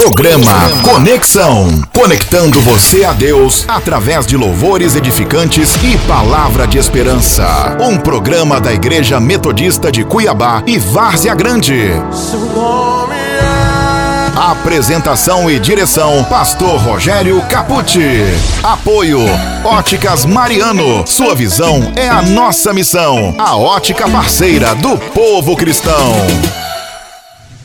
Programa Conexão. Conectando você a Deus através de louvores edificantes e palavra de esperança. Um programa da Igreja Metodista de Cuiabá e Várzea Grande. Apresentação e direção: Pastor Rogério Capucci. Apoio: Óticas Mariano. Sua visão é a nossa missão. A ótica parceira do povo cristão.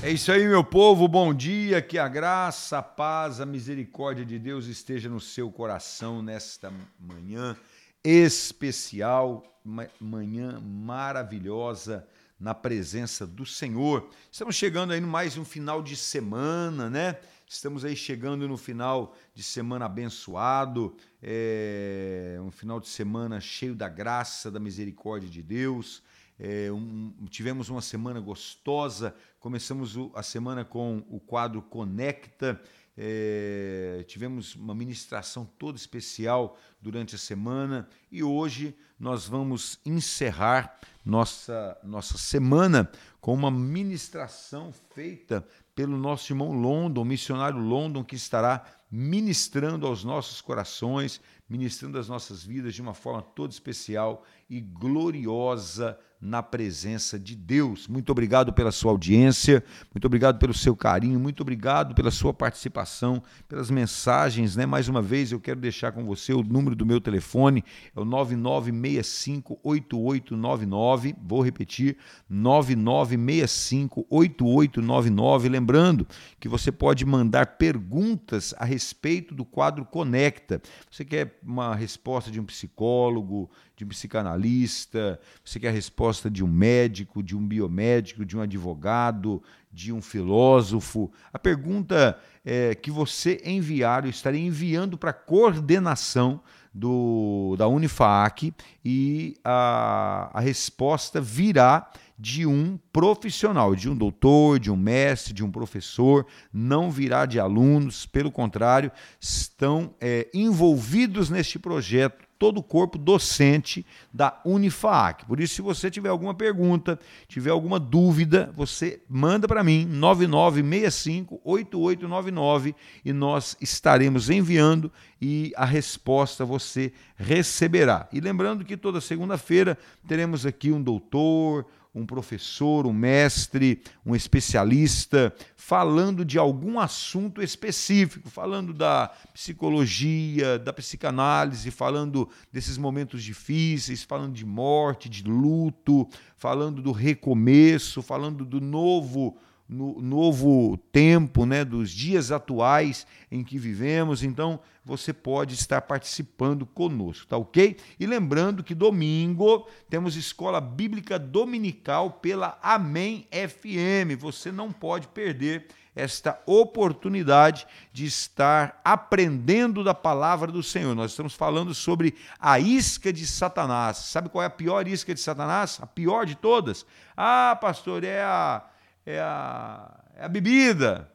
É isso aí, meu povo. Bom dia. Que a graça, a paz, a misericórdia de Deus esteja no seu coração nesta manhã especial, manhã maravilhosa na presença do Senhor. Estamos chegando aí no mais um final de semana, né? Estamos aí chegando no final de semana abençoado, é um final de semana cheio da graça, da misericórdia de Deus. É, um, tivemos uma semana gostosa, começamos o, a semana com o quadro Conecta, é, tivemos uma ministração toda especial durante a semana e hoje nós vamos encerrar nossa, nossa semana com uma ministração feita pelo nosso irmão London, o missionário London, que estará ministrando aos nossos corações, ministrando as nossas vidas de uma forma toda especial e gloriosa na presença de Deus. Muito obrigado pela sua audiência, muito obrigado pelo seu carinho, muito obrigado pela sua participação, pelas mensagens, né? Mais uma vez eu quero deixar com você o número do meu telefone, é o 99658899, vou repetir, 99658899, lembrando que você pode mandar perguntas a respeito do quadro Conecta. Você quer uma resposta de um psicólogo, de um psicanalista, você quer a resposta de um médico, de um biomédico, de um advogado, de um filósofo. A pergunta é, que você enviar, eu estarei enviando para a coordenação do, da Unifaac e a, a resposta virá de um profissional, de um doutor, de um mestre, de um professor, não virá de alunos, pelo contrário, estão é, envolvidos neste projeto todo o corpo docente da Unifaac. Por isso, se você tiver alguma pergunta, tiver alguma dúvida, você manda para mim, 9965-8899, e nós estaremos enviando e a resposta você receberá. E lembrando que toda segunda-feira teremos aqui um doutor, um professor, um mestre, um especialista, falando de algum assunto específico, falando da psicologia, da psicanálise, falando desses momentos difíceis, falando de morte, de luto, falando do recomeço, falando do novo no novo tempo, né, dos dias atuais em que vivemos. Então, você pode estar participando conosco, tá ok? E lembrando que domingo temos escola bíblica dominical pela Amém FM. Você não pode perder esta oportunidade de estar aprendendo da palavra do Senhor. Nós estamos falando sobre a isca de Satanás. Sabe qual é a pior isca de Satanás? A pior de todas? Ah, pastor, é a é a, é a bebida,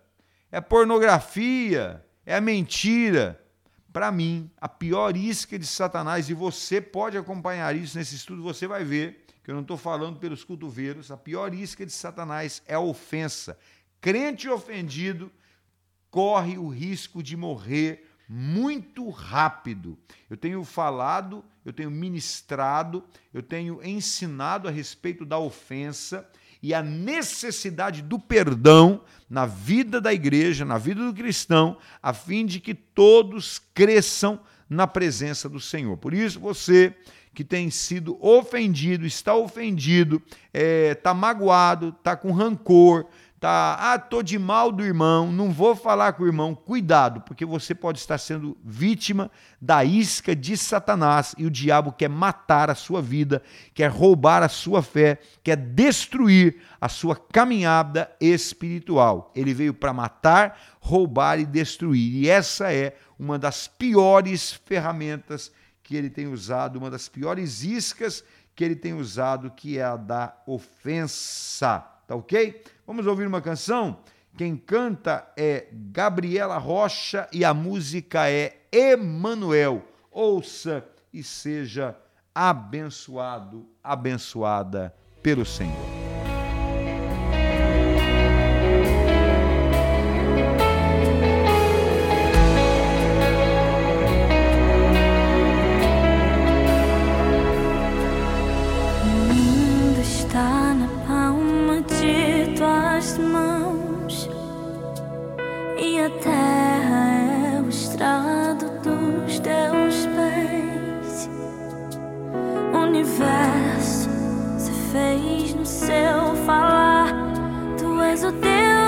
é a pornografia, é a mentira. Para mim, a pior isca de Satanás, e você pode acompanhar isso nesse estudo, você vai ver que eu não estou falando pelos cotovelos, a pior isca de Satanás é a ofensa. Crente ofendido corre o risco de morrer muito rápido. Eu tenho falado, eu tenho ministrado, eu tenho ensinado a respeito da ofensa e a necessidade do perdão na vida da igreja, na vida do cristão, a fim de que todos cresçam na presença do Senhor. Por isso, você que tem sido ofendido, está ofendido, está é, tá magoado, está com rancor, tá, ah, tô de mal do irmão, não vou falar com o irmão. Cuidado, porque você pode estar sendo vítima da isca de Satanás e o diabo quer matar a sua vida, quer roubar a sua fé, quer destruir a sua caminhada espiritual. Ele veio para matar, roubar e destruir. E essa é uma das piores ferramentas que ele tem usado, uma das piores iscas que ele tem usado, que é a da ofensa. Tá ok? Vamos ouvir uma canção? Quem canta é Gabriela Rocha e a música é Emanuel. Ouça e seja abençoado, abençoada pelo Senhor. Fez no seu falar. Tu és o Deus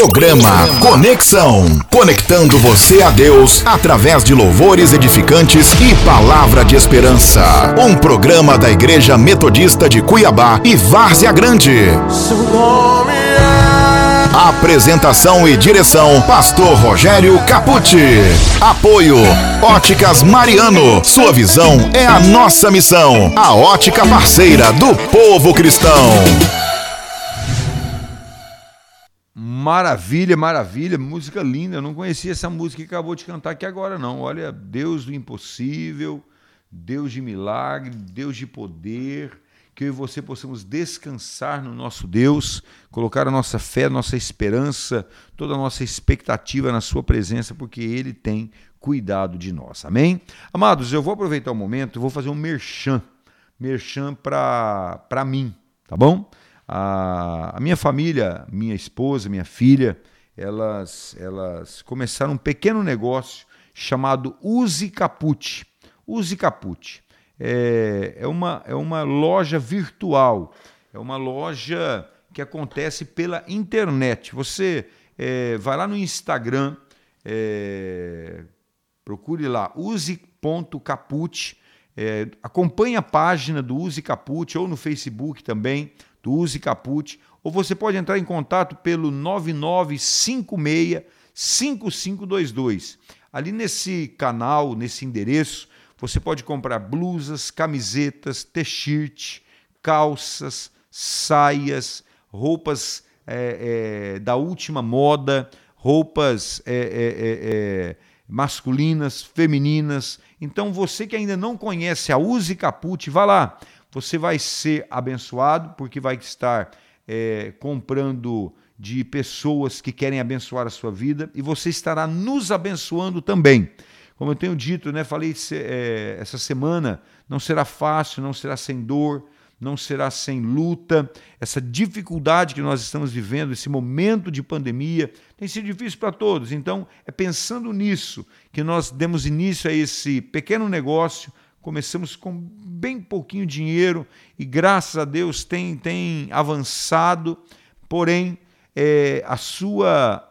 Programa Conexão. Conectando você a Deus através de louvores edificantes e palavra de esperança. Um programa da Igreja Metodista de Cuiabá e Várzea Grande. Seu nome é Apresentação e direção: Pastor Rogério Capucci. Apoio: Óticas Mariano. Sua visão é a nossa missão. A ótica parceira do povo cristão. Maravilha, maravilha, música linda. Eu não conhecia essa música que acabou de cantar aqui agora, não. Olha, Deus do impossível, Deus de milagre, Deus de poder. Que eu e você possamos descansar no nosso Deus, colocar a nossa fé, a nossa esperança, toda a nossa expectativa na Sua presença, porque Ele tem cuidado de nós. Amém? Amados, eu vou aproveitar o momento, vou fazer um merchan, merchan para mim, tá bom? A, a minha família, minha esposa, minha filha, elas, elas começaram um pequeno negócio chamado Use Caput. Use Caput. É, é, uma, é uma loja virtual, é uma loja que acontece pela internet. Você é, vai lá no Instagram, é, procure lá, use.caput, é, acompanhe a página do Use Caput ou no Facebook também, do Use Caput, ou você pode entrar em contato pelo 9956 5522. Ali nesse canal, nesse endereço, você pode comprar blusas, camisetas, t-shirt, calças, saias, roupas é, é, da última moda, roupas é, masculinas, femininas. Então, você que ainda não conhece a Use Caput, vá lá. Você vai ser abençoado, porque vai estar é, comprando de pessoas que querem abençoar a sua vida e você estará nos abençoando também. Como eu tenho dito, né, falei é, essa semana, não será fácil, não será sem dor, não será sem luta. Essa dificuldade que nós estamos vivendo, esse momento de pandemia, tem sido difícil para todos. Então, é pensando nisso que nós demos início a esse pequeno negócio. Começamos com bem pouquinho dinheiro e, graças a Deus, tem, tem avançado. Porém, é, a sua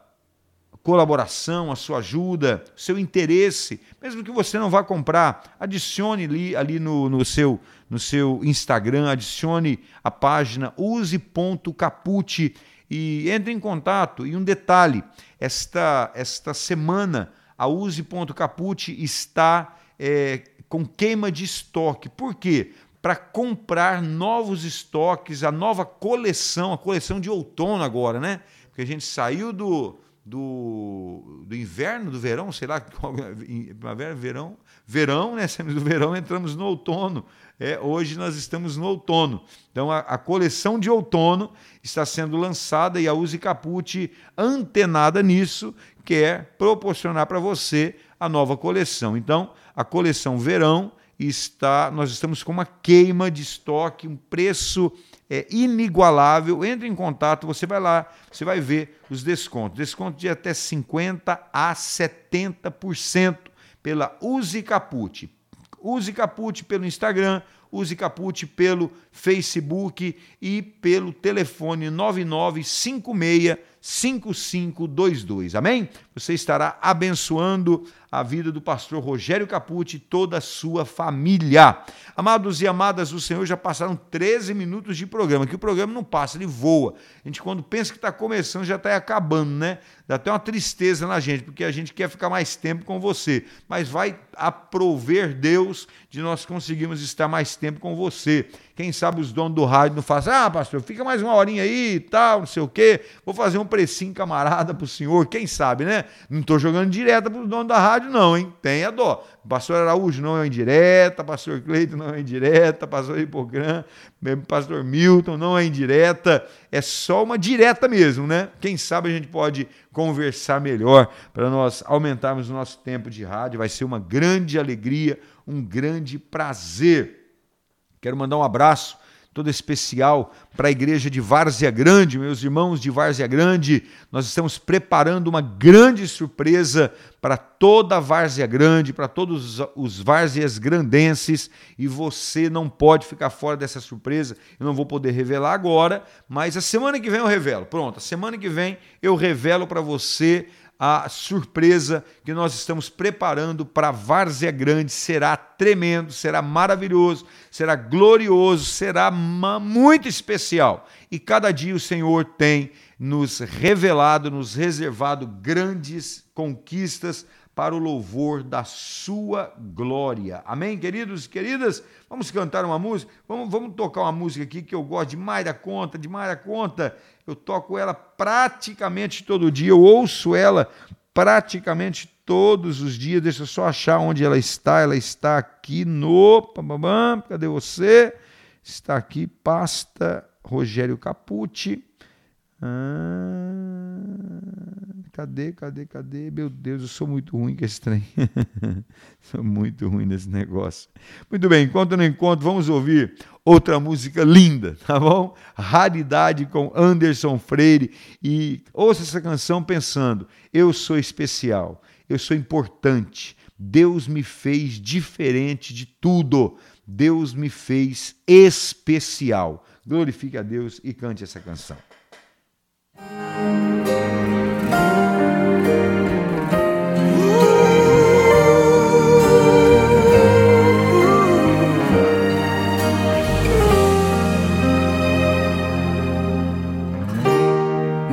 colaboração, a sua ajuda, seu interesse, mesmo que você não vá comprar, adicione ali, ali no, no, seu, no seu Instagram, adicione a página use.caput e entre em contato. E um detalhe, esta, esta semana a use.caput está é, com queima de estoque. Por quê? Para comprar novos estoques, a nova coleção, a coleção de outono agora, né? Porque a gente saiu do, do, do inverno, do verão, sei lá, primavera, verão, verão, né? Saímos do verão, entramos no outono. É, hoje nós estamos no outono. Então a, a, coleção de outono está sendo lançada e a Use Caput, antenada nisso, quer proporcionar para você a nova coleção. Então, a coleção verão está, nós estamos com uma queima de estoque, um preço é inigualável. Entre em contato, você vai lá, você vai ver os descontos. Desconto de até 50 a 70% pela Use Caput. Use Caput pelo Instagram, Use Caput pelo Facebook e pelo telefone 9956 5522. Amém? Você estará abençoando a vida do pastor Rogério Capucci e toda a sua família. Amados e amadas do Senhor, já passaram 13 minutos de programa, que o programa não passa, ele voa. A gente, quando pensa que está começando, já está acabando, né? Dá até uma tristeza na gente, porque a gente quer ficar mais tempo com você. Mas vai aprover Deus de nós conseguirmos estar mais tempo com você. Quem sabe os donos do rádio não fazem, ah, pastor, fica mais uma horinha aí e tal, não sei o quê. Vou fazer um precinho camarada pro senhor, quem sabe, né? Não estou jogando direta pro dono da rádio, não, hein? Tenha dó. Pastor Araújo não é indireta, pastor Cleito não é indireta, pastor Hipocrã, pastor Milton não é indireta. É só uma direta mesmo, né? Quem sabe a gente pode conversar melhor para nós aumentarmos o nosso tempo de rádio. Vai ser uma grande alegria, um grande prazer. Quero mandar um abraço toda especial para a igreja de Várzea Grande, meus irmãos de Várzea Grande. Nós estamos preparando uma grande surpresa para toda a Várzea Grande, para todos os Várzeas grandenses, e você não pode ficar fora dessa surpresa. Eu não vou poder revelar agora, mas a semana que vem eu revelo. Pronto, a semana que vem eu revelo para você a surpresa que nós estamos preparando para Várzea Grande. Será tremendo, será maravilhoso, será glorioso, será muito especial. E cada dia o Senhor tem nos revelado, nos reservado grandes conquistas para o louvor da sua glória. Amém, queridos e queridas? Vamos cantar uma música? Vamos, vamos tocar uma música aqui que eu gosto demais da conta, demais da conta. Eu toco ela praticamente todo dia, eu ouço ela praticamente todos os dias. Deixa eu só achar onde ela está. Ela está aqui no. Cadê você? Está aqui, pasta Rogério Capucci. Ah, cadê, cadê, cadê? Meu Deus, eu sou muito ruim com esse trem. sou muito ruim nesse negócio. Muito bem, enquanto não encontro, vamos ouvir outra música linda, tá bom? Raridade com Anderson Freire. E ouça essa canção pensando: eu sou especial, eu sou importante. Deus me fez diferente de tudo. Deus me fez especial. Glorifique a Deus e cante essa canção.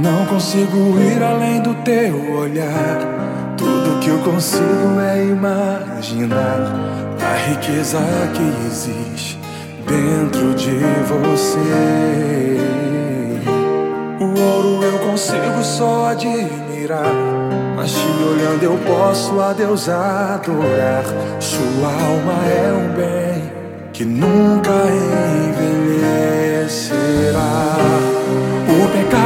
Não consigo ir além do teu olhar. Tudo que eu consigo é imaginar a riqueza que existe dentro de você. O ouro eu consigo só admirar, mas te olhando eu posso a Deus adorar. Sua alma é um bem que nunca envelhecerá.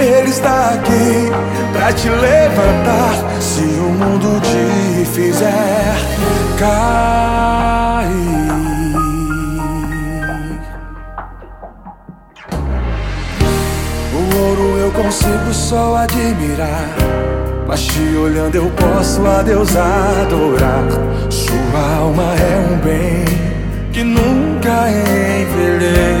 Ele está aqui pra te levantar. Se o mundo te fizer cair. O ouro eu consigo só admirar. Mas te olhando eu posso a Deus adorar. Sua alma é um bem que nunca envelhecerá.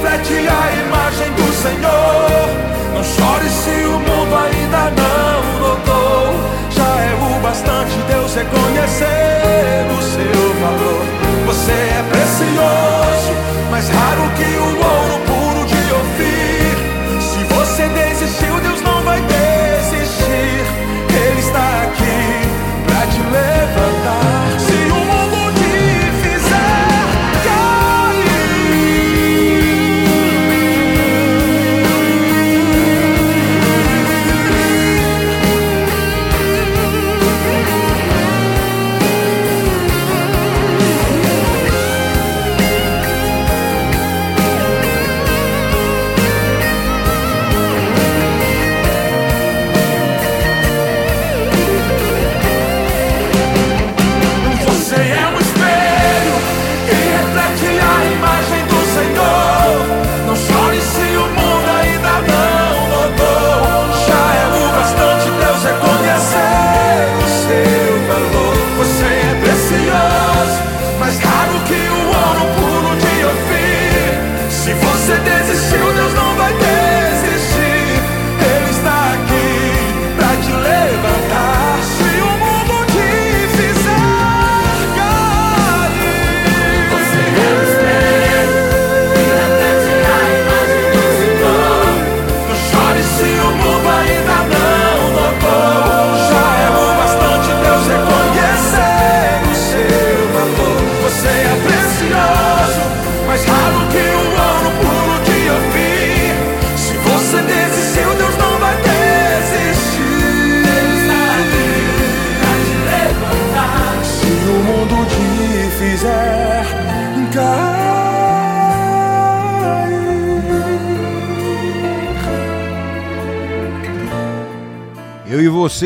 reflete a imagem do Senhor. Não chore se o mundo ainda não notou. Já é o bastante Deus reconhecer o seu valor. Você é precioso, mais raro que o ouro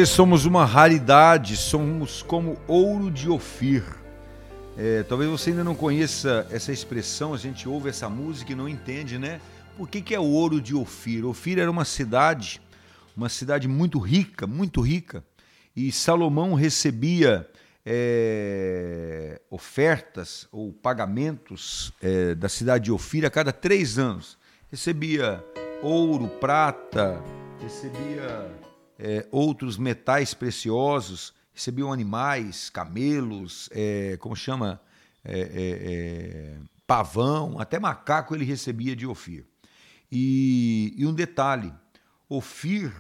Somos uma raridade, somos como ouro de Ofir. É, talvez você ainda não conheça essa expressão, a gente ouve essa música e não entende, né? Por que, que é o ouro de Ofir? Ofir era uma cidade, uma cidade muito rica, muito rica, e Salomão recebia é, ofertas ou pagamentos é, da cidade de Ofir a cada três anos. Recebia ouro, prata, recebia é, outros metais preciosos, recebiam animais, camelos, é, como chama, é, é, é, pavão, até macaco ele recebia de Ofir. E, e um detalhe, Ofir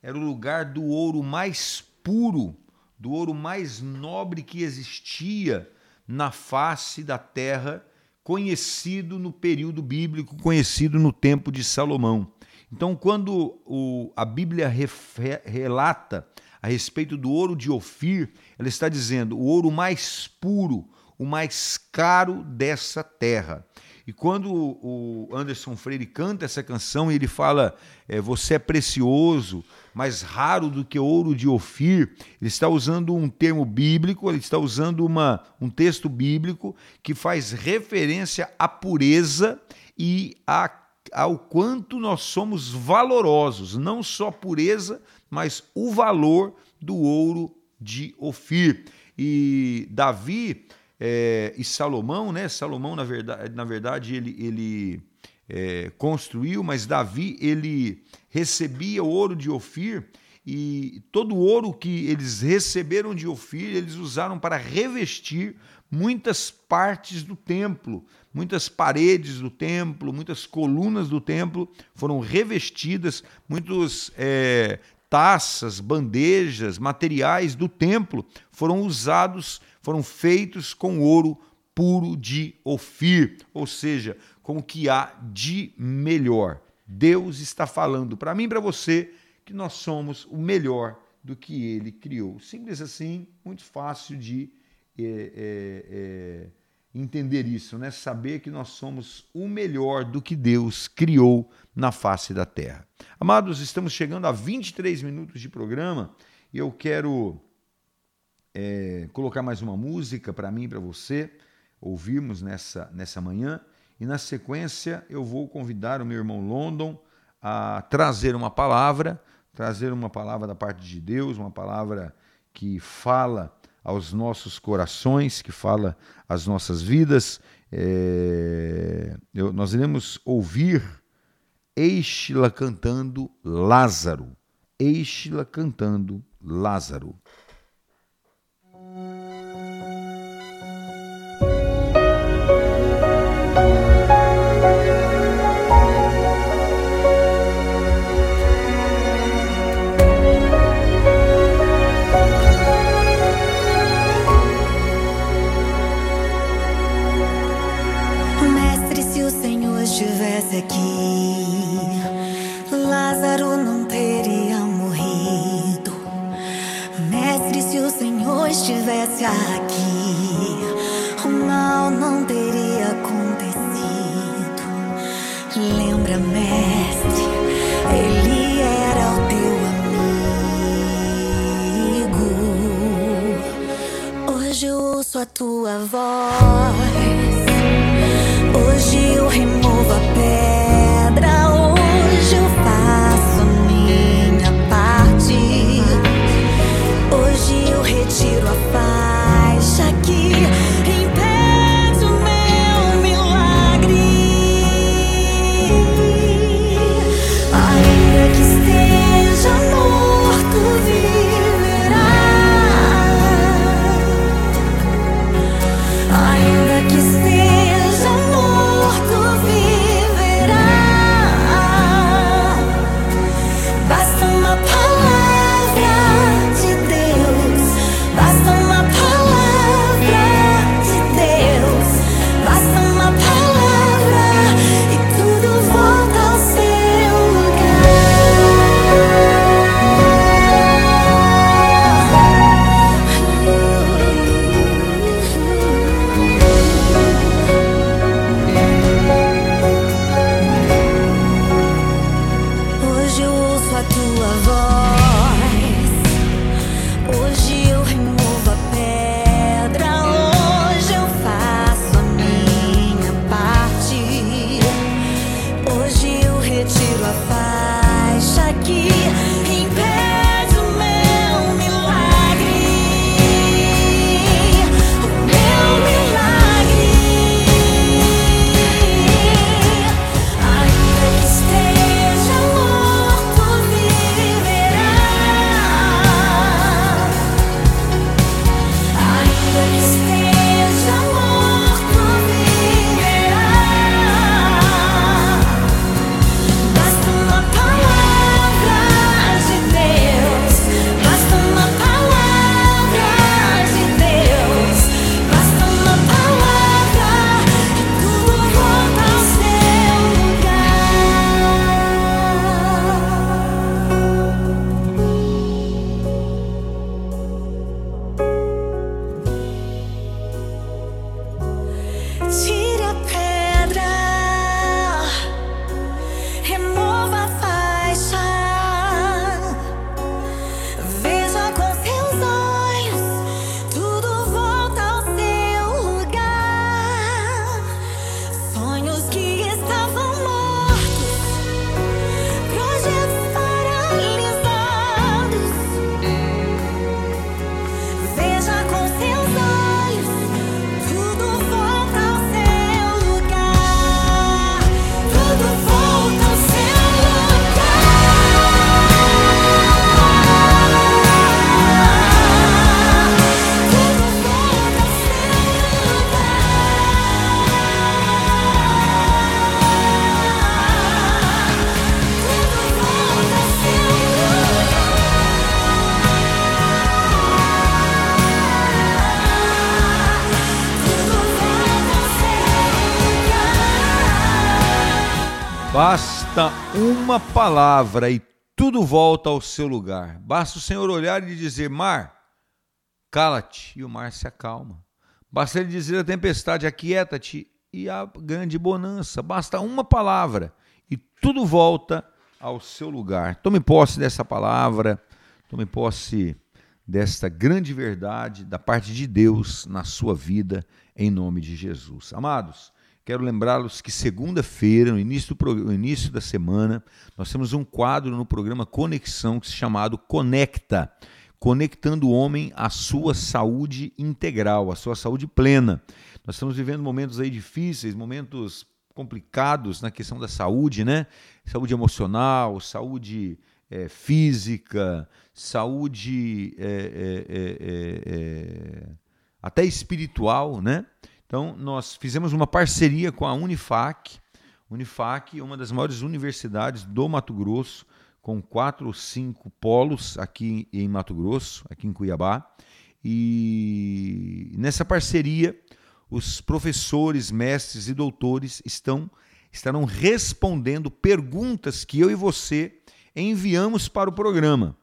era o lugar do ouro mais puro, do ouro mais nobre que existia na face da terra, conhecido no período bíblico, conhecido no tempo de Salomão. Então, quando o, a Bíblia ref, relata a respeito do ouro de Ofir, ela está dizendo o ouro mais puro, o mais caro dessa terra. E quando o Anderson Freire canta essa canção e ele fala é, você é precioso, mais raro do que ouro de Ofir, ele está usando um termo bíblico, ele está usando uma, um texto bíblico que faz referência à pureza e a ao quanto nós somos valorosos, não só pureza, mas o valor do ouro de Ofir. E Davi é, e Salomão, né? Salomão, na verdade, na verdade ele, ele é, construiu, mas Davi ele recebia o ouro de Ofir e todo o ouro que eles receberam de Ofir, eles usaram para revestir muitas partes do templo, muitas paredes do templo, muitas colunas do templo foram revestidas, muitos é, taças, bandejas, materiais do templo foram usados, foram feitos com ouro puro de Ofir, ou seja, com o que há de melhor. Deus está falando para mim e para você que nós somos o melhor do que ele criou. Simples assim, muito fácil de é, é, é, entender isso, né? Saber que nós somos o melhor do que Deus criou na face da terra. Amados, estamos chegando a 23 minutos de programa e eu quero é, colocar mais uma música para mim e para você ouvirmos nessa, nessa manhã. E na sequência eu vou convidar o meu irmão London a trazer uma palavra, trazer uma palavra da parte de Deus, uma palavra que fala aos nossos corações, que fala às nossas vidas. É, eu, nós iremos ouvir Eixla cantando Lázaro. Eixla cantando Lázaro. Estivesse aqui, o mal não teria acontecido. Lembra, mestre, ele era o teu amigo. Hoje eu ouço a tua voz. Palavra e tudo volta ao seu lugar. Basta o Senhor olhar e dizer: Mar, cala-te, e o mar se acalma. Basta ele dizer à tempestade: aquieta-te, e a grande bonança. Basta uma palavra e tudo volta ao seu lugar. Tome posse dessa palavra, tome posse desta grande verdade da parte de Deus na sua vida, em nome de Jesus. Amados, quero lembrá-los que segunda-feira, no início, do no início da semana, nós temos um quadro no programa Conexão que se chamado Conecta, conectando o homem à sua saúde integral, à sua saúde plena. Nós estamos vivendo momentos aí difíceis, momentos complicados na questão da saúde, né? Saúde emocional, saúde eh, física, saúde eh, eh, até espiritual, né? Então, nós fizemos uma parceria com a Unifac. Unifac é uma das maiores universidades do Mato Grosso, com quatro ou cinco polos aqui em Mato Grosso, aqui em Cuiabá. E nessa parceria, os professores, mestres e doutores estão estarão respondendo perguntas que eu e você enviamos para o programa.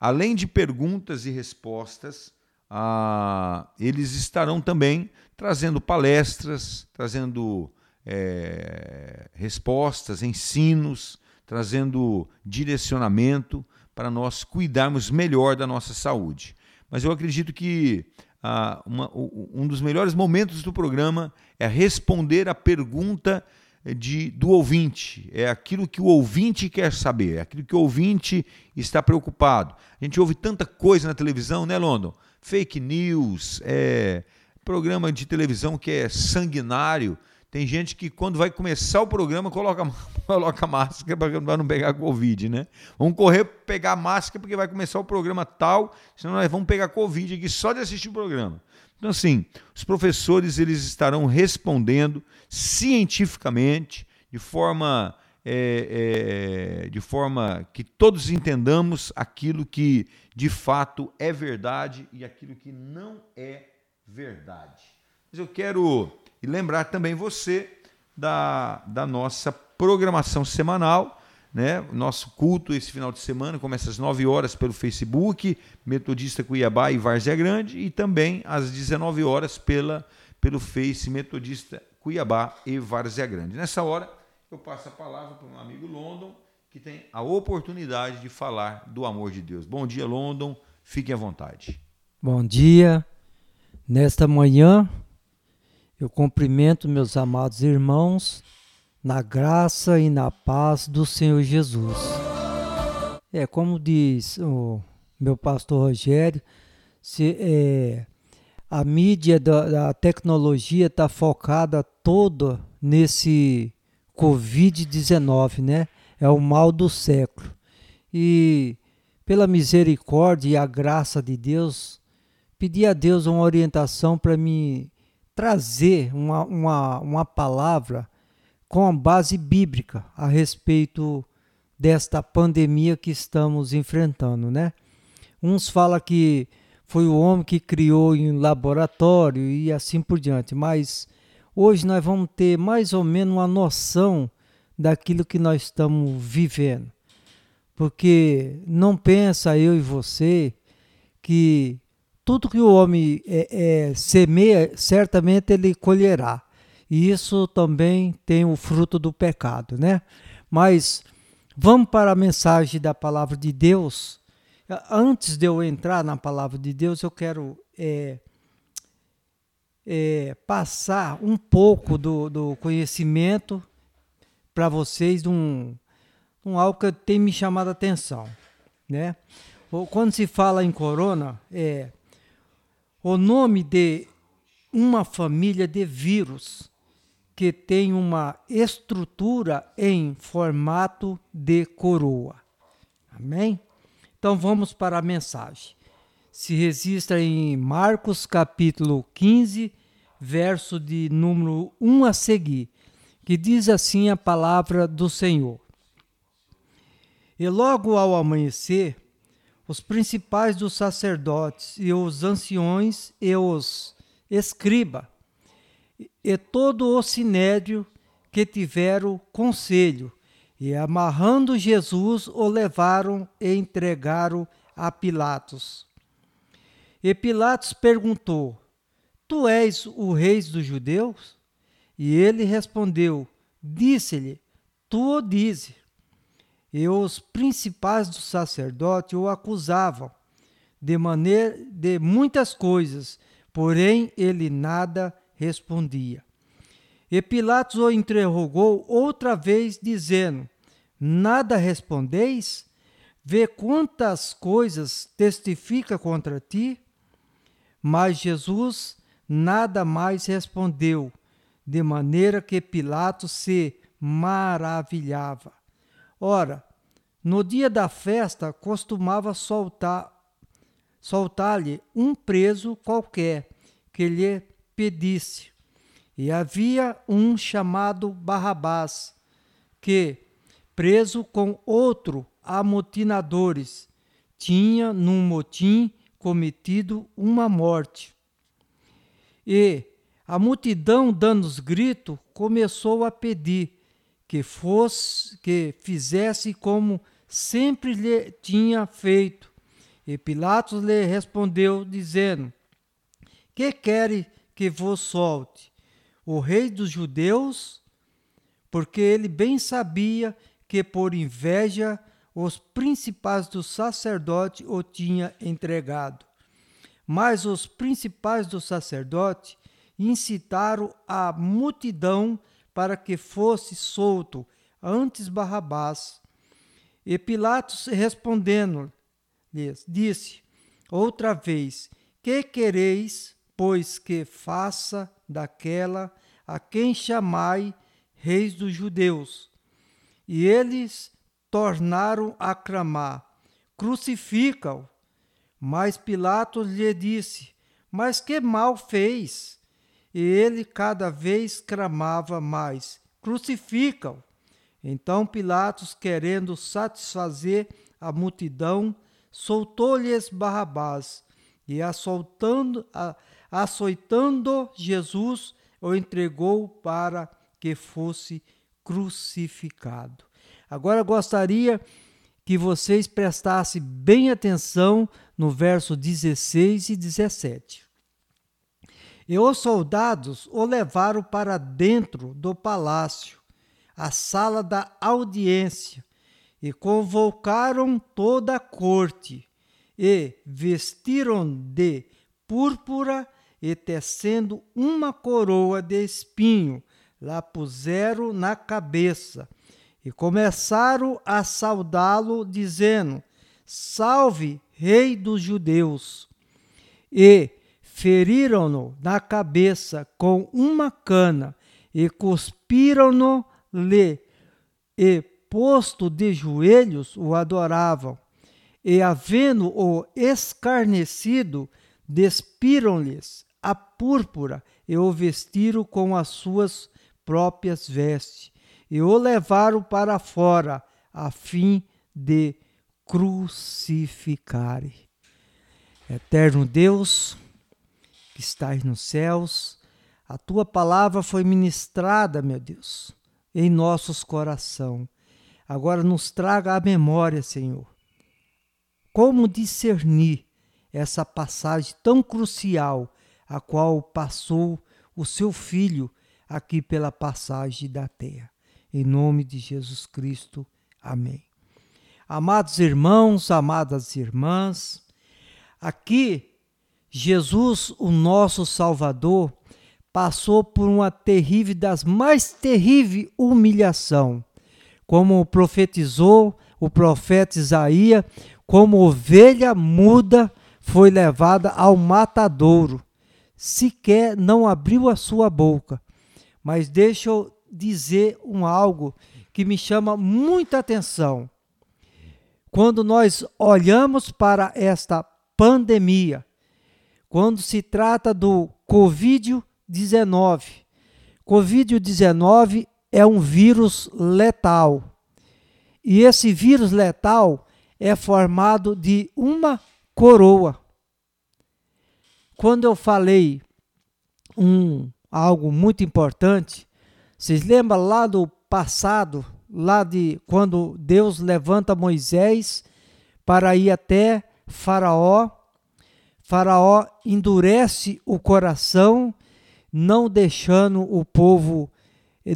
Além de perguntas e respostas, ah, eles estarão também trazendo palestras, trazendo eh, respostas, ensinos, trazendo direcionamento para nós cuidarmos melhor da nossa saúde. Mas eu acredito que ah, uma- um dos melhores momentos do programa é responder a pergunta de, do ouvinte. É aquilo que o ouvinte quer saber, é aquilo que o ouvinte está preocupado. A gente ouve tanta coisa na televisão, né, London? Fake news, é, programa de televisão que é sanguinário. Tem gente que, quando vai começar o programa, coloca, coloca máscara para não pegar Covid, né? Vamos correr pegar máscara porque vai começar o programa tal, senão nós vamos pegar Covid aqui só de assistir o programa. Então, assim, os professores eles estarão respondendo cientificamente, de forma, é, é, de forma que todos entendamos aquilo que de fato é verdade e aquilo que não é verdade. Mas eu quero lembrar também você da, da nossa programação semanal. Né? O Nosso culto esse final de semana começa às 9 horas pelo Facebook, Metodista Cuiabá e Várzea Grande, e também às 19 horas pela, pelo Face Metodista Cuiabá e Várzea Grande. Nessa hora, eu passo a palavra para um amigo London, que tem a oportunidade de falar do amor de Deus. Bom dia, London. Fiquem à vontade. Bom dia. Nesta manhã, eu cumprimento meus amados irmãos na graça e na paz do Senhor Jesus. É como diz o meu pastor Rogério, se, é, a mídia da, da tecnologia está focada toda nesse Covid-19, né? É o mal do século. E pela misericórdia e a graça de Deus, pedi a Deus uma orientação para me trazer uma, uma, uma palavra com a base bíblica a respeito desta pandemia que estamos enfrentando, né? Uns falam que foi o homem que criou em laboratório e assim por diante, mas hoje nós vamos ter mais ou menos uma noção daquilo que nós estamos vivendo. Porque não pensa eu e você que tudo que o homem é, é, semeia, certamente ele colherá. e isso também tem o fruto do pecado, né? Mas vamos para a mensagem da palavra de Deus. Antes de eu entrar na palavra de Deus, eu quero é, é, passar um pouco do, do conhecimento para vocês de um, um algo que tem me chamado a atenção, né? Quando se fala em corona, é o nome de uma família de vírus que tem uma estrutura em formato de coroa. Amém? Então vamos para a mensagem. Se registra em Marcos capítulo 15, verso de número 1 a seguir, que diz assim a palavra do Senhor. E logo ao amanhecer, os principais dos sacerdotes e os anciões e os escriba e todo o sinédrio que tiveram conselho, e amarrando Jesus, o levaram e entregaram a Pilatos. E Pilatos perguntou: Tu és o rei dos judeus? E ele respondeu: Disse-lhe: Tu o dizes. E os principais dos sacerdotes o acusavam de maneira de muitas coisas, porém ele nada respondia. E Pilatos o interrogou outra vez, dizendo: Nada respondeis? Vê quantas coisas testifica contra ti? Mas Jesus nada mais respondeu, de maneira que Pilatos se maravilhava. Ora, no dia da festa costumava soltar soltar-lhe um preso qualquer que lhe pedisse. E havia um chamado Barrabás, que, preso com outro amotinadores, tinha num motim cometido uma morte. E a multidão, dando os gritos, começou a pedir que fosse que fizesse como sempre lhe tinha feito. E Pilatos lhe respondeu dizendo: Que quere que vos solte o rei dos judeus, porque ele bem sabia que por inveja os principais dos sacerdotes o tinha entregado. Mas os principais dos sacerdotes incitaram a multidão para que fosse solto antes Barrabás. E Pilatos respondendo-lhes, disse outra vez: Que quereis pois que faça daquela a quem chamai reis dos judeus. E eles tornaram a clamar: Crucifica-o. Mas Pilatos lhe disse: Mas que mal fez? E ele cada vez clamava mais: Crucifica-o. Então Pilatos, querendo satisfazer a multidão, soltou-lhes Barrabás e, assoltando, a, açoitando Jesus, o entregou para que fosse crucificado. Agora gostaria que vocês prestassem bem atenção no verso 16 e 17. E os soldados o levaram para dentro do palácio, a sala da audiência, e convocaram toda a corte, e vestiram de púrpura e tecendo uma coroa de espinho, lá puseram na cabeça e começaram a saudá-lo, dizendo: Salve, Rei dos Judeus! E feriram-no na cabeça com uma cana e cuspiram-no-lhe, e posto de joelhos o adoravam. E havendo-o escarnecido, despiram-lhes a púrpura e o vestiram com as suas próprias vestes e o levaram para fora a fim de crucificar. Eterno Deus, que estás nos céus, a tua palavra foi ministrada, meu Deus, em nossos coração. Agora nos traga a memória, Senhor. Como discernir essa passagem tão crucial a qual passou o seu filho aqui pela passagem da terra. Em nome de Jesus Cristo. Amém. Amados irmãos, amadas irmãs, aqui Jesus, o nosso Salvador, passou por uma terrível das mais terrível humilhação, como profetizou o profeta Isaías, como ovelha muda foi levada ao matadouro, sequer não abriu a sua boca. Mas deixa eu dizer um algo que me chama muita atenção. Quando nós olhamos para esta pandemia, quando se trata do Covid-19, Covid-19 é um vírus letal. E esse vírus letal é formado de uma coroa. Quando eu falei um algo muito importante, vocês lembram lá do passado, lá de quando Deus levanta Moisés para ir até Faraó, Faraó endurece o coração, não deixando o povo,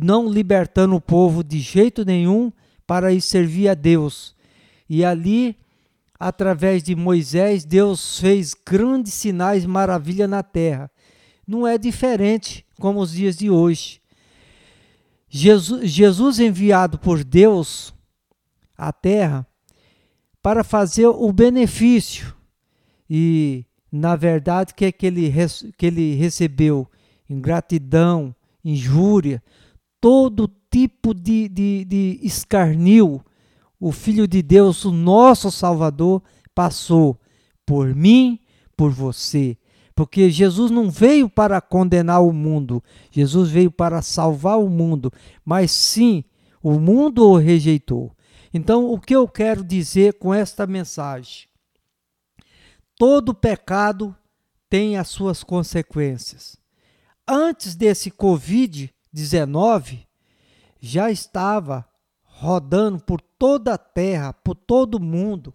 não libertando o povo de jeito nenhum para ir servir a Deus. E ali através de Moisés, Deus fez grandes sinais maravilhas na terra. Não é diferente como os dias de hoje. Jesus, Jesus enviado por Deus à terra para fazer o benefício. E, na verdade, o que é que ele, que ele recebeu? Ingratidão, injúria, todo tipo de, de, de escarnio o Filho de Deus, o nosso Salvador, passou por mim, por você. Porque Jesus não veio para condenar o mundo, Jesus veio para salvar o mundo, mas sim, o mundo o rejeitou. Então, o que eu quero dizer com esta mensagem? Todo pecado tem as suas consequências. Antes desse Covid-19, já estava rodando por toda a terra, por todo o mundo,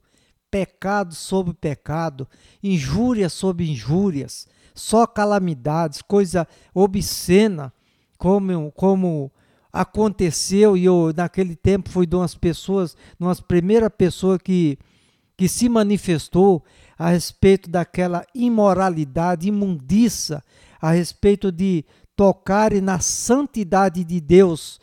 pecado sobre pecado, injúrias sobre injúrias, só calamidades, coisa obscena, como, como aconteceu, e eu naquele tempo fui de umas pessoas, uma primeira pessoa que, que se manifestou a respeito daquela imoralidade, imundiça, a respeito de tocar na santidade de Deus,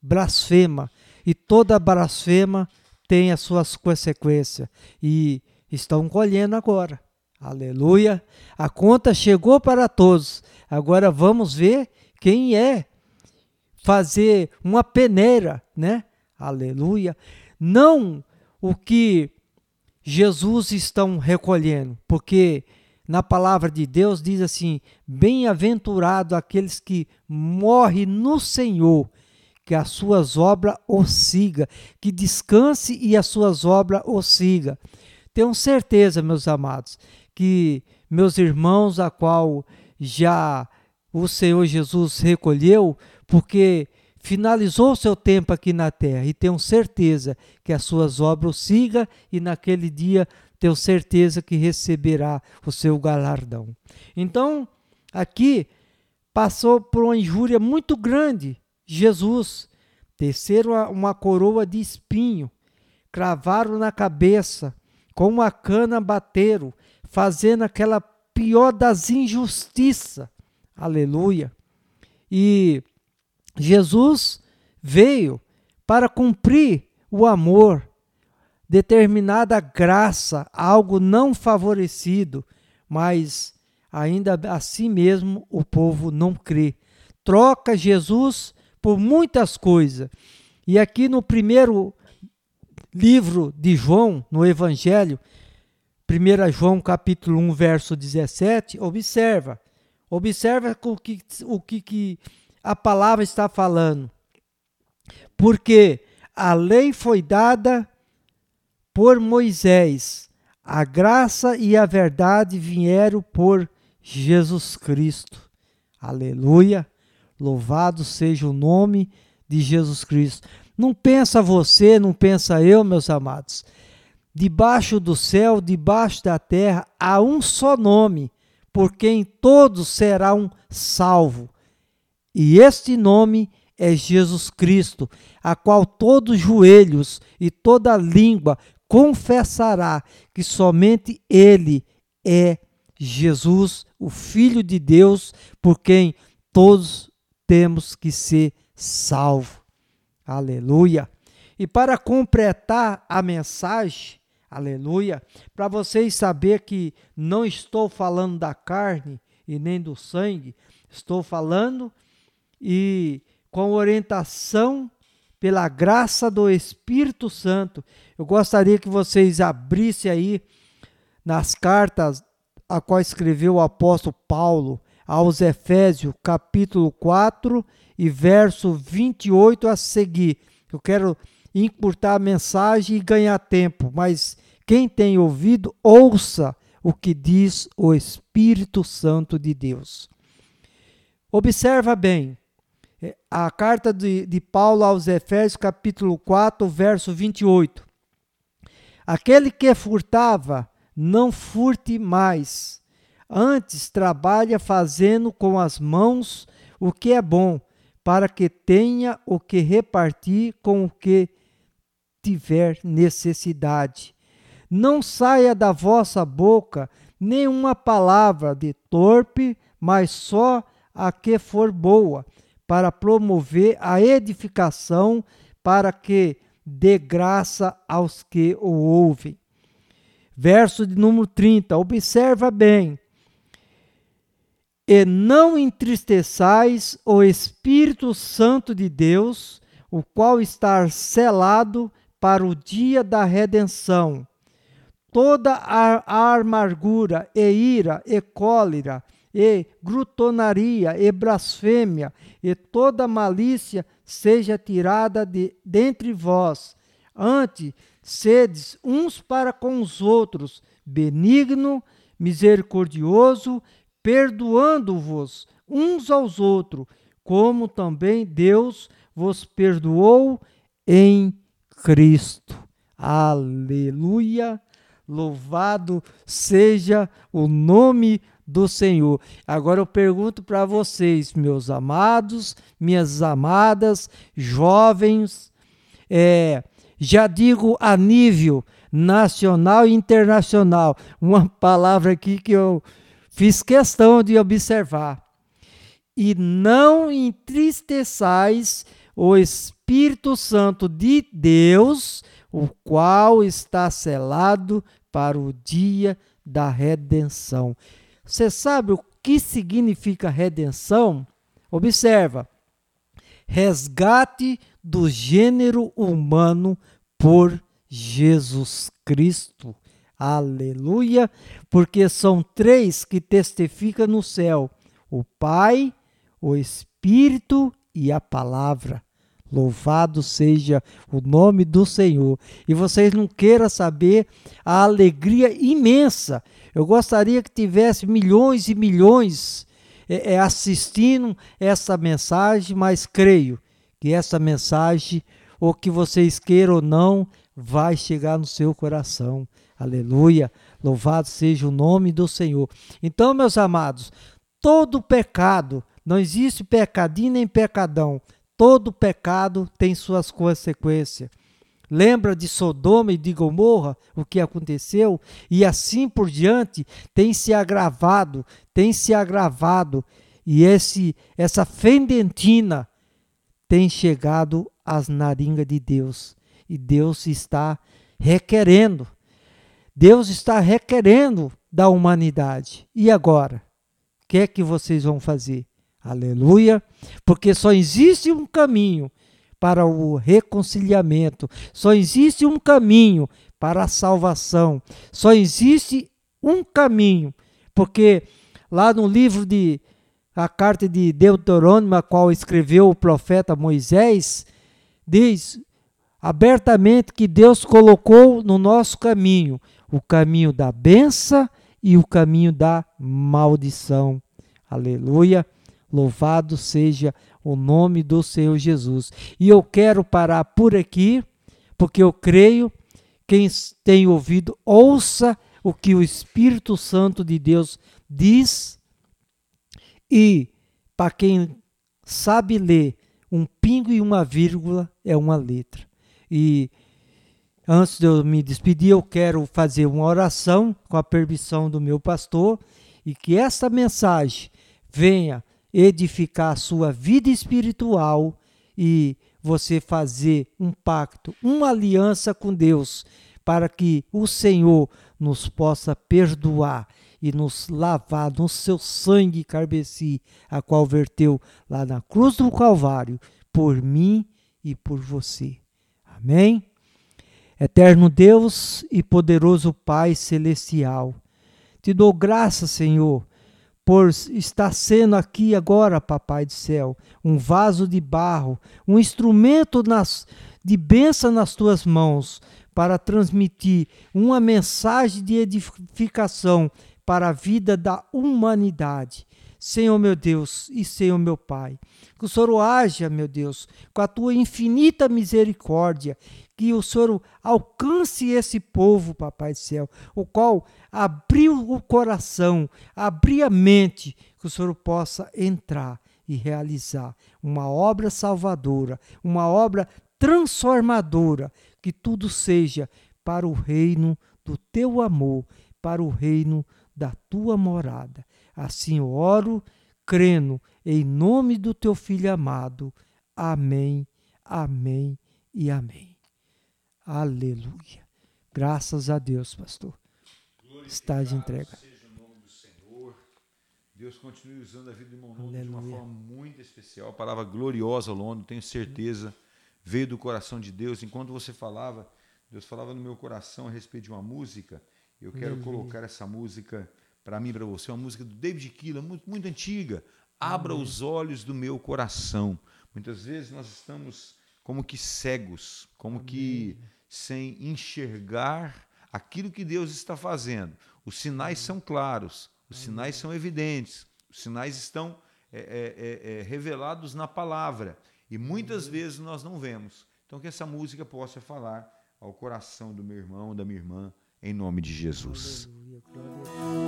blasfema e toda blasfema tem as suas consequências. E estão colhendo agora. Aleluia. A conta chegou para todos. Agora vamos ver quem é fazer uma peneira, né? Aleluia. Não o que Jesus estão recolhendo, porque na palavra de Deus diz assim: bem-aventurado aqueles que morrem no Senhor que as suas obras o siga, que descanse e as suas obras o siga. Tenho certeza, meus amados, que meus irmãos, a qual já o Senhor Jesus recolheu, porque finalizou seu tempo aqui na terra e tenho certeza que as suas obras siga e naquele dia tenho certeza que receberá o seu galardão. Então, aqui passou por uma injúria muito grande Jesus. Teceram uma coroa de espinho, cravaram na cabeça, com uma cana bateram, fazendo aquela pior das injustiças. Aleluia. E Jesus veio para cumprir o amor, determinada graça, algo não favorecido, mas ainda assim mesmo o povo não crê. Troca Jesus por muitas coisas. E aqui no primeiro livro de João, no Evangelho, 1 João capítulo 1, verso 17, observa. Observa o que, o que, que a palavra está falando. Porque a lei foi dada por Moisés, a graça e a verdade vieram por Jesus Cristo. Aleluia. Louvado seja o nome de Jesus Cristo. Não pensa você, não pensa eu, meus amados. Debaixo do céu, debaixo da terra, há um só nome, por quem todos serão salvos. E este nome é Jesus Cristo, a qual todos os joelhos e toda língua confessará que somente Ele é Jesus, o Filho de Deus, por quem todos temos que ser salvos. Aleluia. E para completar a mensagem, aleluia, para vocês saber que não estou falando da carne e nem do sangue, estou falando e com orientação pela graça do Espírito Santo. Eu gostaria que vocês abrissem aí nas cartas a qual escreveu o apóstolo Paulo aos Efésios, capítulo 4 e verso 28 a seguir. Eu quero encurtar a mensagem e ganhar tempo, mas quem tem ouvido, ouça o que diz o Espírito Santo de Deus. Observa bem, a carta de, de Paulo aos Efésios, capítulo 4, verso 28. Aquele que furtava, não furte mais. Antes, trabalha fazendo com as mãos o que é bom, para que tenha o que repartir com o que tiver necessidade. Não saia da vossa boca nenhuma palavra de torpe, mas só a que for boa, para promover a edificação, para que dê graça aos que o ouvem. Verso de número 30, observa bem. E não entristeçais o Espírito Santo de Deus, o qual está selado para o dia da redenção. Toda a amargura e ira e cólera e glutonaria e blasfêmia e toda malícia seja tirada de dentre vós. Antes, sedes uns para com os outros, benigno, misericordioso, perdoando-vos uns aos outros, como também Deus vos perdoou em Cristo. Aleluia! Louvado seja o nome do Senhor. Agora eu pergunto para vocês, meus amados, minhas amadas, jovens, é, já digo a nível nacional e internacional, uma palavra aqui que eu fiz questão de observar. E não entristeçais o Espírito Santo de Deus, o qual está selado para o dia da redenção. Você sabe o que significa redenção? Observa: resgate do gênero humano por Jesus Cristo. Aleluia! Porque são três que testificam no céu: o Pai, o Espírito e a Palavra. Louvado seja o nome do Senhor. E vocês não queiram saber a alegria imensa. Eu gostaria que tivesse milhões e milhões é, é, assistindo essa mensagem, mas creio que essa mensagem, ou que vocês queiram ou não, vai chegar no seu coração. Aleluia. Louvado seja o nome do Senhor. Então, meus amados, todo pecado, não existe pecadinho nem pecadão Todo pecado tem suas consequências. Lembra de Sodoma e de Gomorra, o que aconteceu? E assim por diante, tem se agravado, tem se agravado, e esse essa fendentina tem chegado às naringas de Deus. E Deus está requerendo. Deus está requerendo da humanidade. E agora? O que é que vocês vão fazer? Aleluia. Porque só existe um caminho para o reconciliamento, só existe um caminho para a salvação, só existe um caminho, porque lá no livro de a carta de Deuteronômio, a qual escreveu o profeta Moisés, diz abertamente que Deus colocou no nosso caminho o caminho da benção e o caminho da maldição. Aleluia. Louvado seja o nome do Senhor Jesus. E eu quero parar por aqui, porque eu creio, quem tem ouvido, ouça o que o Espírito Santo de Deus diz. E para quem sabe ler um pingo e uma vírgula é uma letra. E antes de eu me despedir, eu quero fazer uma oração com a permissão do meu pastor e que esta mensagem venha edificar a sua vida espiritual e você fazer um pacto, uma aliança com Deus, para que o Senhor nos possa perdoar e nos lavar no seu sangue carmesí, a qual verteu lá na cruz do Calvário, por mim e por você. Amém? Eterno Deus e poderoso Pai celestial, te dou graça, Senhor, por estar sendo aqui agora, Papai do céu, um vaso de barro, um instrumento nas, de bênção nas tuas mãos, para transmitir uma mensagem de edificação para a vida da humanidade. Senhor meu Deus e Senhor meu Pai, que o Senhor haja, meu Deus, com a tua infinita misericórdia, que o Senhor alcance esse povo, Papai do céu, o qual abriu o coração, abriu a mente, que o Senhor possa entrar e realizar uma obra salvadora, uma obra transformadora, que tudo seja para o reino do teu amor, para o reino da tua morada. Assim oro, crendo, em nome do teu Filho amado. Amém, amém e amém. Aleluia. Graças a Deus, pastor. Está de entrega. Seja o nome do Senhor. Deus continue usando a vida do irmão Londo de uma forma muito especial. A palavra gloriosa, Londo, tenho certeza, veio do coração de Deus. Enquanto você falava, Deus falava no meu coração a respeito de uma música. Eu quero Aleluia. colocar essa música para mim, para você, uma música do David Keelan, muito, muito antiga. Abra os olhos do meu coração. Muitas vezes nós estamos como que cegos, como que sem enxergar aquilo que Deus está fazendo. Os sinais são claros, os sinais são evidentes, os sinais estão é, é, é, é, revelados na palavra e muitas vezes nós não vemos. Então que essa música possa falar ao coração do meu irmão, da minha irmã, em nome de Jesus. Aleluia,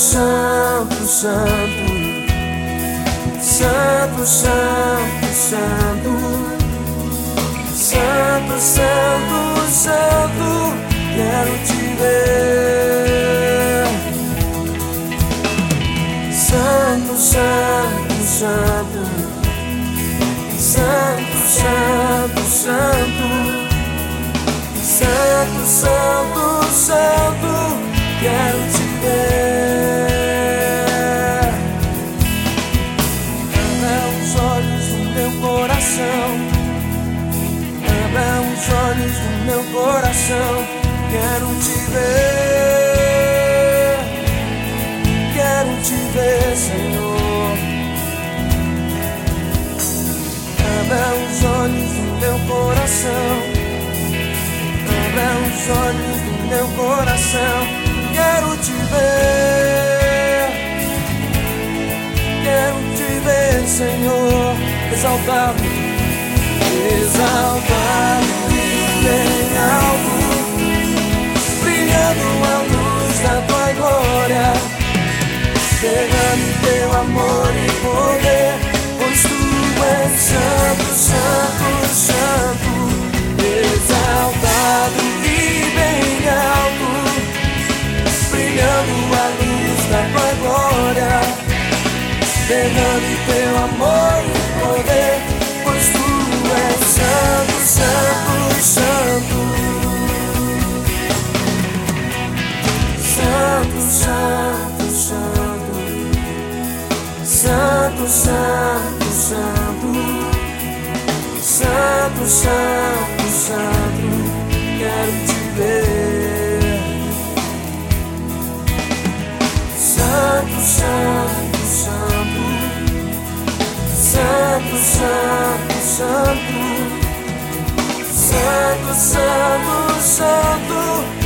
Santo, santo, santo. Santo, santo, santo. Santo, santo. Quero te ver. Santo, Santo, Santo, Santo, Santo, Santo, Santo, Santo, Santo, quero quero te ver, Senhor. Abra os olhos do meu coração. Abra os olhos do meu coração. Quero te ver. Quero te ver, Senhor. Exaltado, exaltado Derrame teu amor e poder, pois tu és santo, santo, santo, exaltado e bem alto, brilhando a luz da tua glória. Derrame teu amor e poder, pois tu és santo, santo, santo. Santo, santo, santo, santo, santo, santo, santo, santo, santo, quero te ver. Santo, santo, santo, santo, santo, santo, santo, santo, santo,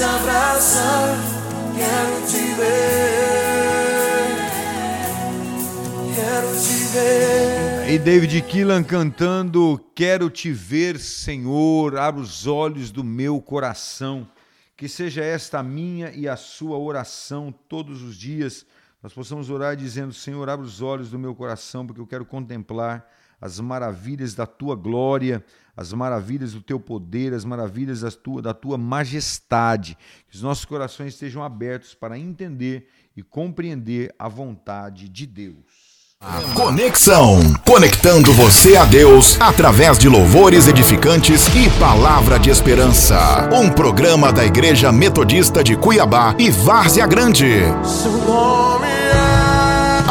te abraçar, quero te ver, quero te ver. E David Keelan cantando Quero te ver, Senhor, abre os olhos do meu coração. Que seja esta a minha e a sua oração todos os dias. Nós possamos orar dizendo: Senhor, abre os olhos do meu coração, porque eu quero contemplar as maravilhas da tua glória, as maravilhas do teu poder, as maravilhas da tua, da tua majestade. Que os nossos corações estejam abertos para entender e compreender a vontade de Deus. Conexão. Conectando você a Deus através de louvores edificantes e palavra de esperança. Um programa da Igreja Metodista de Cuiabá e Várzea Grande.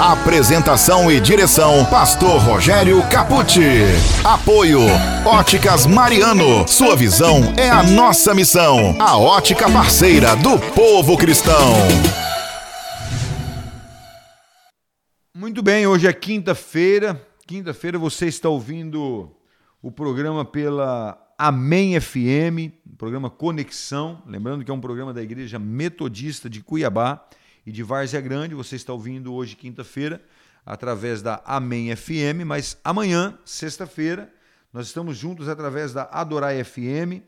Apresentação e direção: Pastor Rogério Capucci. Apoio: Óticas Mariano. Sua visão é a nossa missão. A ótica parceira do povo cristão. Muito bem, hoje é quinta-feira. Quinta-feira você está ouvindo o programa pela Amém FM, programa Conexão. Lembrando que é um programa da Igreja Metodista de Cuiabá e de Várzea Grande. Você está ouvindo hoje, quinta-feira, através da Amém FM, mas amanhã, sexta-feira, nós estamos juntos através da Adorai FM,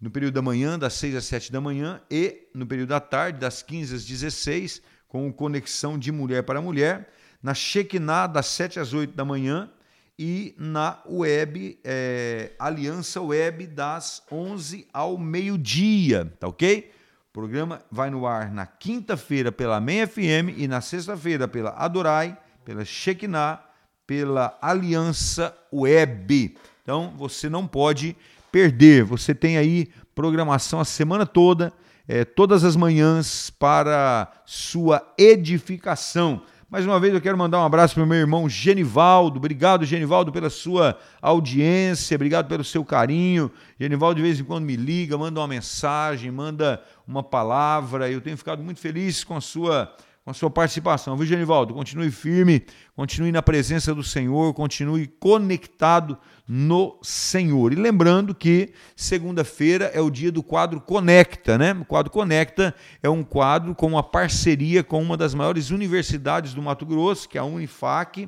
no período da manhã, das 6 às 7 da manhã, e no período da tarde, das 15 às 16, com Conexão de Mulher para Mulher, na Shekinah, das 7 às 8 da manhã, e na web, é, Aliança Web, das 11 ao meio-dia, tá ok? O programa vai no ar na quinta-feira pela MEI FM e na sexta-feira pela Adorai, pela Shekinah, pela Aliança Web. Então você não pode perder. Você tem aí programação a semana toda, é, todas as manhãs para sua edificação. Mais uma vez eu quero mandar um abraço para o meu irmão Genivaldo. Obrigado, Genivaldo, pela sua audiência, obrigado pelo seu carinho. Genivaldo de vez em quando me liga, manda uma mensagem, manda uma palavra. Eu tenho ficado muito feliz com a sua com a sua participação. Viu, Genivaldo? Continue firme, continue na presença do Senhor, continue conectado no Senhor. E lembrando que segunda-feira é o dia do quadro Conecta, né? O quadro Conecta é um quadro com uma parceria com uma das maiores universidades do Mato Grosso, que é a Unifac.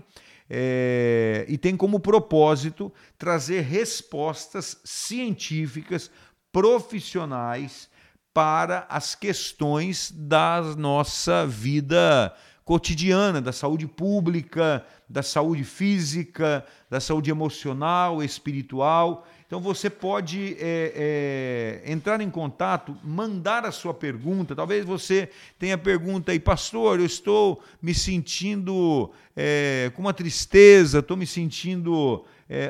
É, e tem como propósito trazer respostas científicas, profissionais, para as questões da nossa vida cotidiana, da saúde pública, da saúde física, da saúde emocional, espiritual. Então você pode é, é, entrar em contato, mandar a sua pergunta. Talvez você tenha pergunta aí, pastor, eu estou me sentindo é, com uma tristeza, estou me sentindo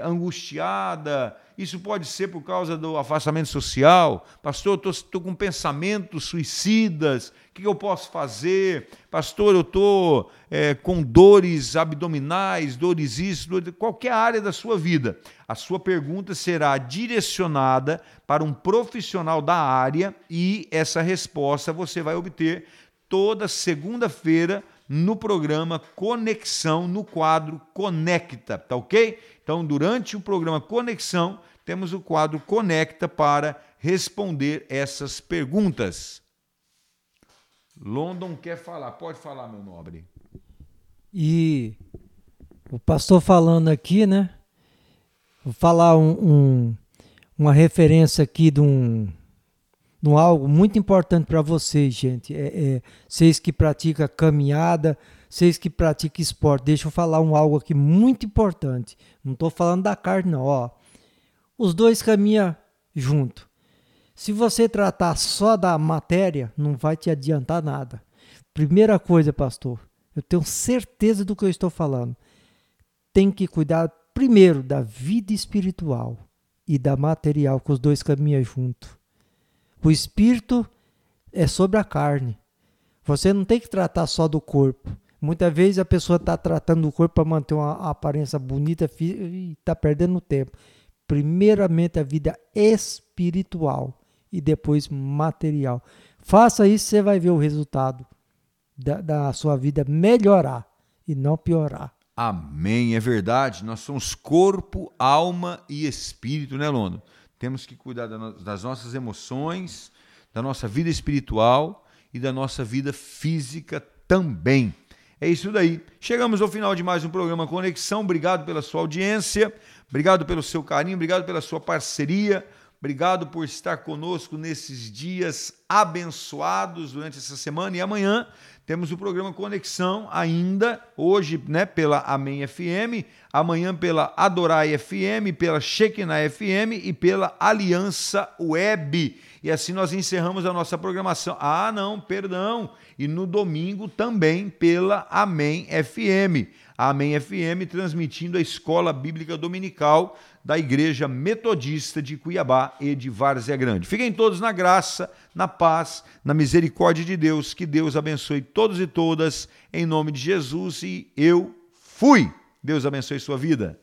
angustiada, isso pode ser por causa do afastamento social. Pastor, eu estou com pensamentos suicidas. O que eu posso fazer? Pastor, eu estou é, com dores abdominais, dores isso, dores... qualquer área da sua vida. A sua pergunta será direcionada para um profissional da área e essa resposta você vai obter toda segunda-feira no programa Conexão, no quadro Conecta, tá ok? Então, durante o programa Conexão, temos o quadro Conecta para responder essas perguntas. London quer falar, pode falar, meu nobre. E o pastor falando aqui, né? Vou falar um, um, uma referência aqui de um, um algo muito importante para vocês, gente. É, é, vocês que praticam caminhada, vocês que praticam esporte. Deixa eu falar um algo aqui muito importante. Não estou falando da carne, não. Ó, os dois caminham junto. Se você tratar só da matéria, não vai te adiantar nada. Primeira coisa, pastor, eu tenho certeza do que eu estou falando. Tem que cuidar primeiro da vida espiritual e da material, que os dois caminham junto. O espírito é sobre a carne. Você não tem que tratar só do corpo. Muitas vezes a pessoa está tratando do corpo para manter uma aparência bonita e está perdendo tempo primeiramente a vida espiritual e depois material. Faça isso, você vai ver o resultado da, da sua vida melhorar e não piorar. Amém, é verdade. Nós somos corpo, alma e espírito, né, Londo? Temos que cuidar das nossas emoções, da nossa vida espiritual e da nossa vida física também. É isso daí. Chegamos ao final de mais um programa Conexão. Obrigado pela sua audiência. Obrigado pelo seu carinho, obrigado pela sua parceria, obrigado por estar conosco nesses dias abençoados durante essa semana e amanhã temos o programa Conexão ainda, hoje né, pela Amém FM, amanhã pela Adorai FM, pela Shekinah FM e pela Aliança Web. E assim nós encerramos a nossa programação. Ah, não, perdão. E no domingo também pela Amém FM. A Amém FM transmitindo a Escola Bíblica Dominical da Igreja Metodista de Cuiabá e de Várzea Grande. Fiquem todos na graça, na paz, na misericórdia de Deus. Que Deus abençoe todos e todas, em nome de Jesus. E eu fui. Deus abençoe sua vida.